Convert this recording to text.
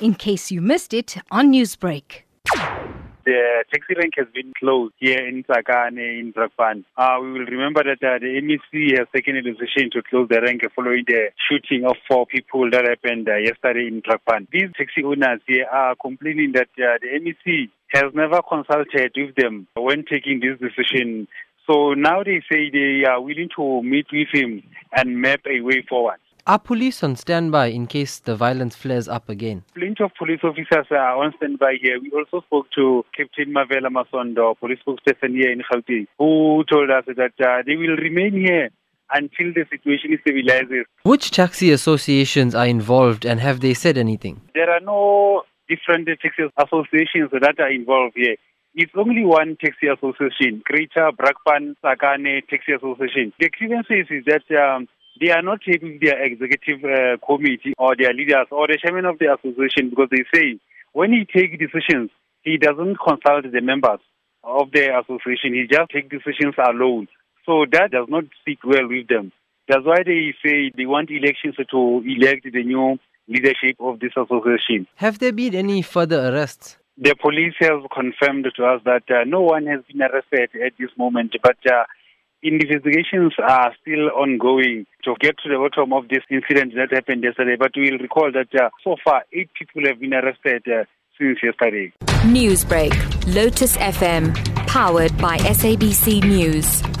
in case you missed it on Newsbreak. The taxi rank has been closed here in Tsakane in Brakpan. Uh, we will remember that uh, the MEC has taken a decision to close the rank following the shooting of four people that happened uh, yesterday in Brakpan. These taxi owners here are complaining that uh, the MEC has never consulted with them when taking this decision. So now they say they are willing to meet with him and map a way forward. Are police on standby in case the violence flares up again? Plenty of police officers are on standby here. We also spoke to Captain Mavela Masondo, police spokesperson here in Gauteng, who told us that uh, they will remain here until the situation stabilizes. Which taxi associations are involved and have they said anything? There are no different taxi associations that are involved here. It's only one taxi association, Greater Brakpan Tsakane Taxi Association. The grievance is that um, they are not with their executive uh, committee or their leaders or the chairman of the association because they say when he takes decisions, he doesn't consult the members of the association. He just takes decisions alone. So that does not sit well with them. That's why they say they want elections to elect the new leadership of this association. Have there been any further arrests? The police have confirmed to us that uh, no one has been arrested at this moment, but uh, investigations are still ongoing to get to the bottom of this incident that happened yesterday. But we'll recall that uh, so far, eight people have been arrested uh, since yesterday. Newsbreak, Lotus FM, powered by SABC News.